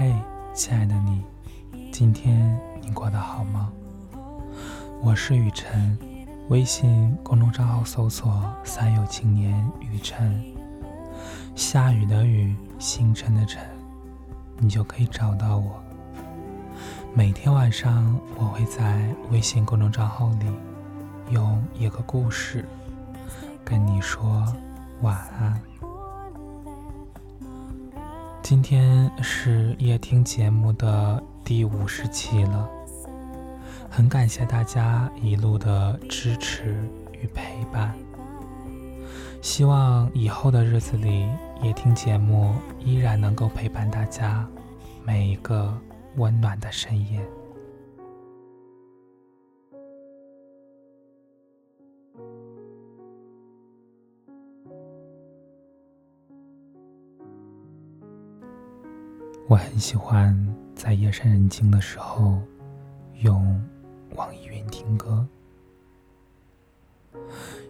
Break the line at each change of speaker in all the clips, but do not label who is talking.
嘿，亲爱的你，今天你过得好吗？我是雨辰，微信公众账号搜索“三有青年雨辰”，下雨的雨，星辰的辰，你就可以找到我。每天晚上，我会在微信公众账号里用一个故事跟你说晚安。今天是夜听节目的第五十期了，很感谢大家一路的支持与陪伴。希望以后的日子里，夜听节目依然能够陪伴大家每一个温暖的深夜。我很喜欢在夜深人静的时候用网易云听歌，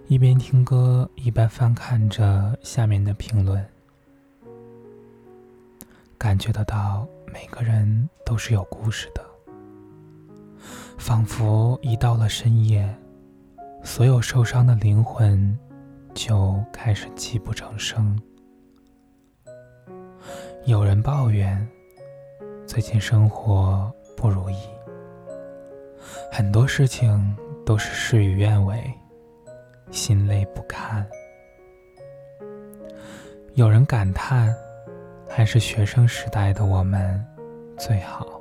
一边听歌一边翻看着下面的评论，感觉得到每个人都是有故事的，仿佛一到了深夜，所有受伤的灵魂就开始泣不成声。有人抱怨最近生活不如意，很多事情都是事与愿违，心累不堪。有人感叹，还是学生时代的我们最好，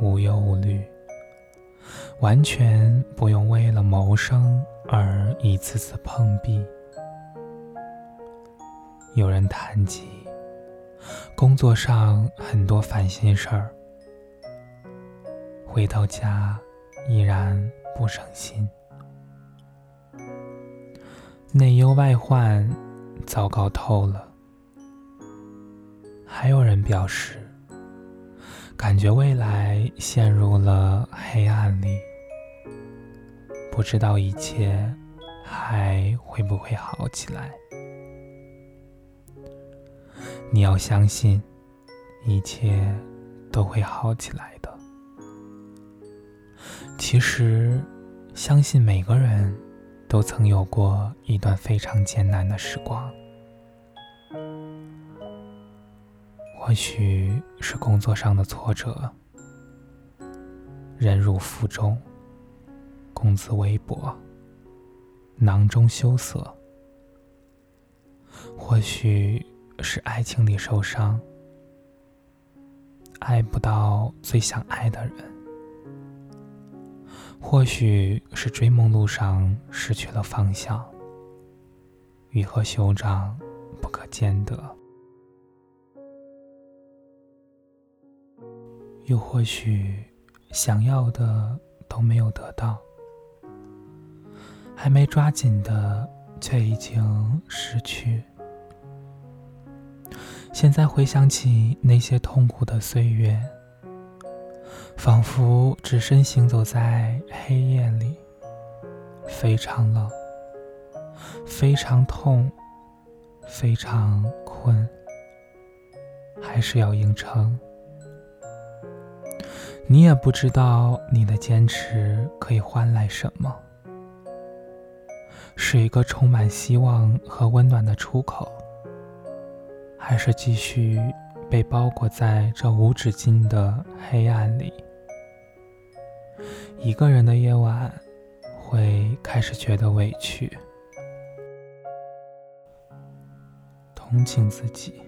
无忧无虑，完全不用为了谋生而一次次碰壁。有人谈及。工作上很多烦心事儿，回到家依然不省心，内忧外患，糟糕透了。还有人表示，感觉未来陷入了黑暗里，不知道一切还会不会好起来。你要相信，一切都会好起来的。其实，相信每个人都曾有过一段非常艰难的时光，或许是工作上的挫折，忍辱负重，工资微薄，囊中羞涩，或许。是爱情里受伤，爱不到最想爱的人；或许是追梦路上失去了方向，雨和熊掌不可兼得；又或许想要的都没有得到，还没抓紧的却已经失去。现在回想起那些痛苦的岁月，仿佛只身行走在黑夜里，非常冷，非常痛，非常困，还是要硬撑。你也不知道你的坚持可以换来什么，是一个充满希望和温暖的出口。还是继续被包裹在这无止境的黑暗里。一个人的夜晚，会开始觉得委屈，同情自己，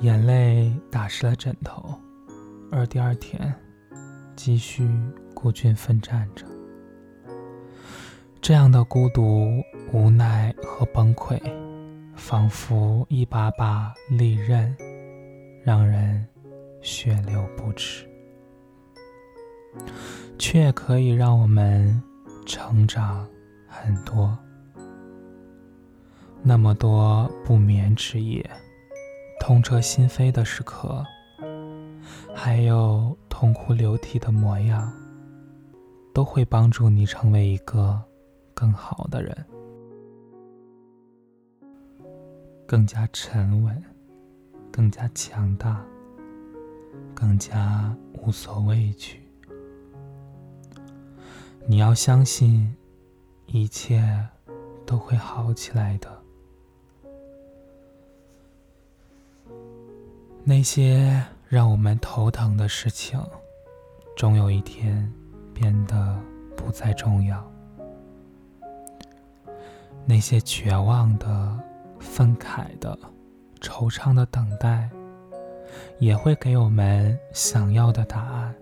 眼泪打湿了枕头，而第二天，继续孤军奋战着。这样的孤独、无奈和崩溃。仿佛一把把利刃，让人血流不止，却可以让我们成长很多。那么多不眠之夜，痛彻心扉的时刻，还有痛哭流涕的模样，都会帮助你成为一个更好的人。更加沉稳，更加强大，更加无所畏惧。你要相信，一切都会好起来的。那些让我们头疼的事情，终有一天变得不再重要。那些绝望的、愤慨的、惆怅的等待，也会给我们想要的答案。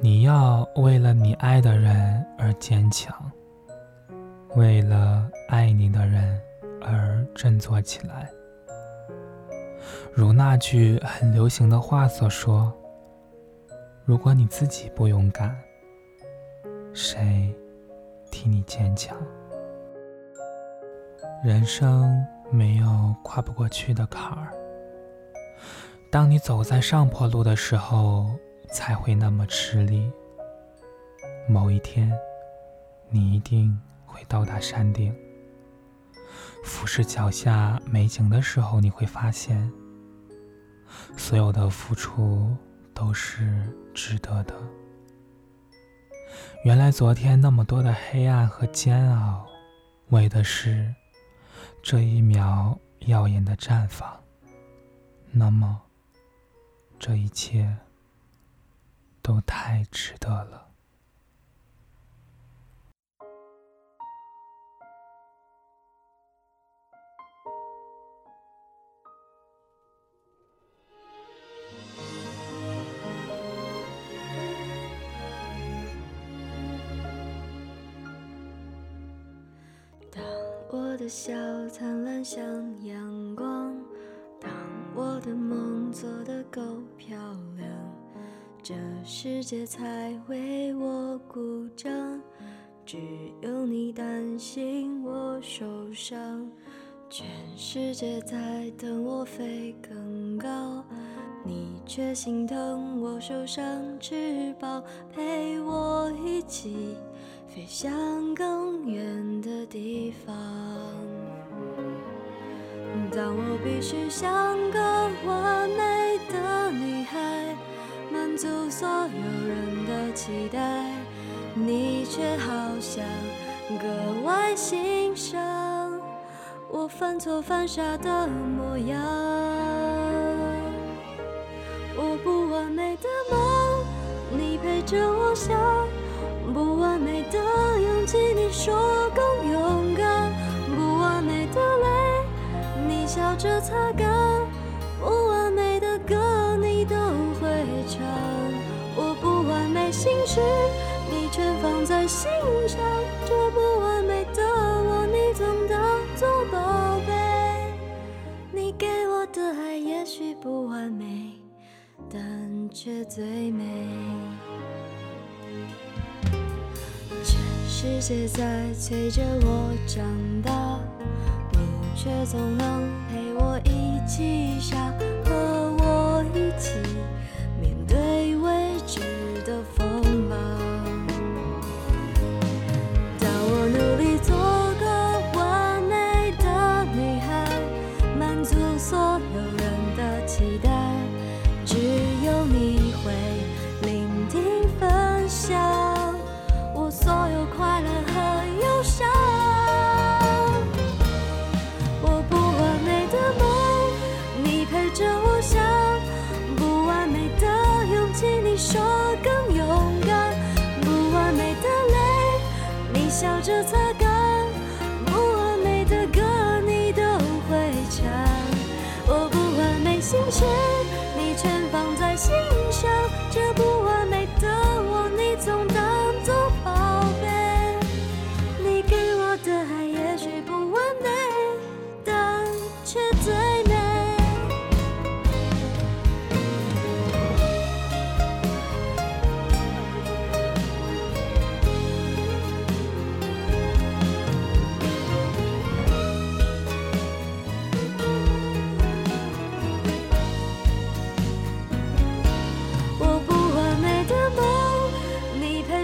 你要为了你爱的人而坚强，为了爱你的人而振作起来。如那句很流行的话所说：“如果你自己不勇敢，谁替你坚强？”人生没有跨不过去的坎儿，当你走在上坡路的时候。才会那么吃力。某一天，你一定会到达山顶。俯视脚下美景的时候，你会发现，所有的付出都是值得的。原来昨天那么多的黑暗和煎熬，为的是这一秒耀眼的绽放。那么，这一切。都太值得了。
的笑灿烂像阳光，当我的梦做得够漂亮。这世界才为我鼓掌，只有你担心我受伤。全世界在等我飞更高，你却心疼我受伤翅膀，陪我一起飞向更远的地方。当我必须像个完美的女孩。满足所有人的期待，你却好像格外欣赏我犯错犯傻的模样。我不完美的梦，你陪着我想；不完美的勇气，你说更勇敢；不完美的泪，你笑着擦干；不完美的歌，你都会唱。我不完美心事，你全放在心上。这不完美的我，你总当作宝贝。你给我的爱也许不完美，但却最美。世界在催着我长大，你却总能陪我一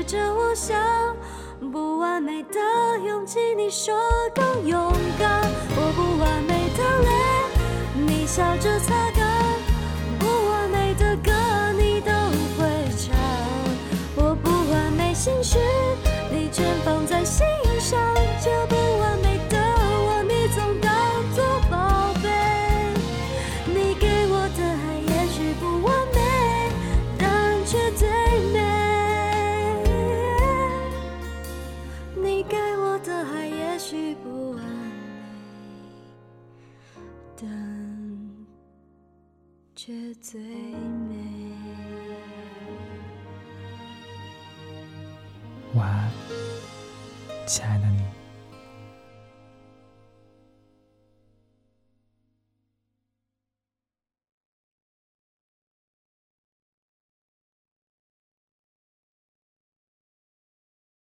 着我想不完美的勇气你说更勇敢。我不完美的泪你笑着擦干不完美的歌你都会唱。我不完美心事你全放在心
晚安，亲爱的你。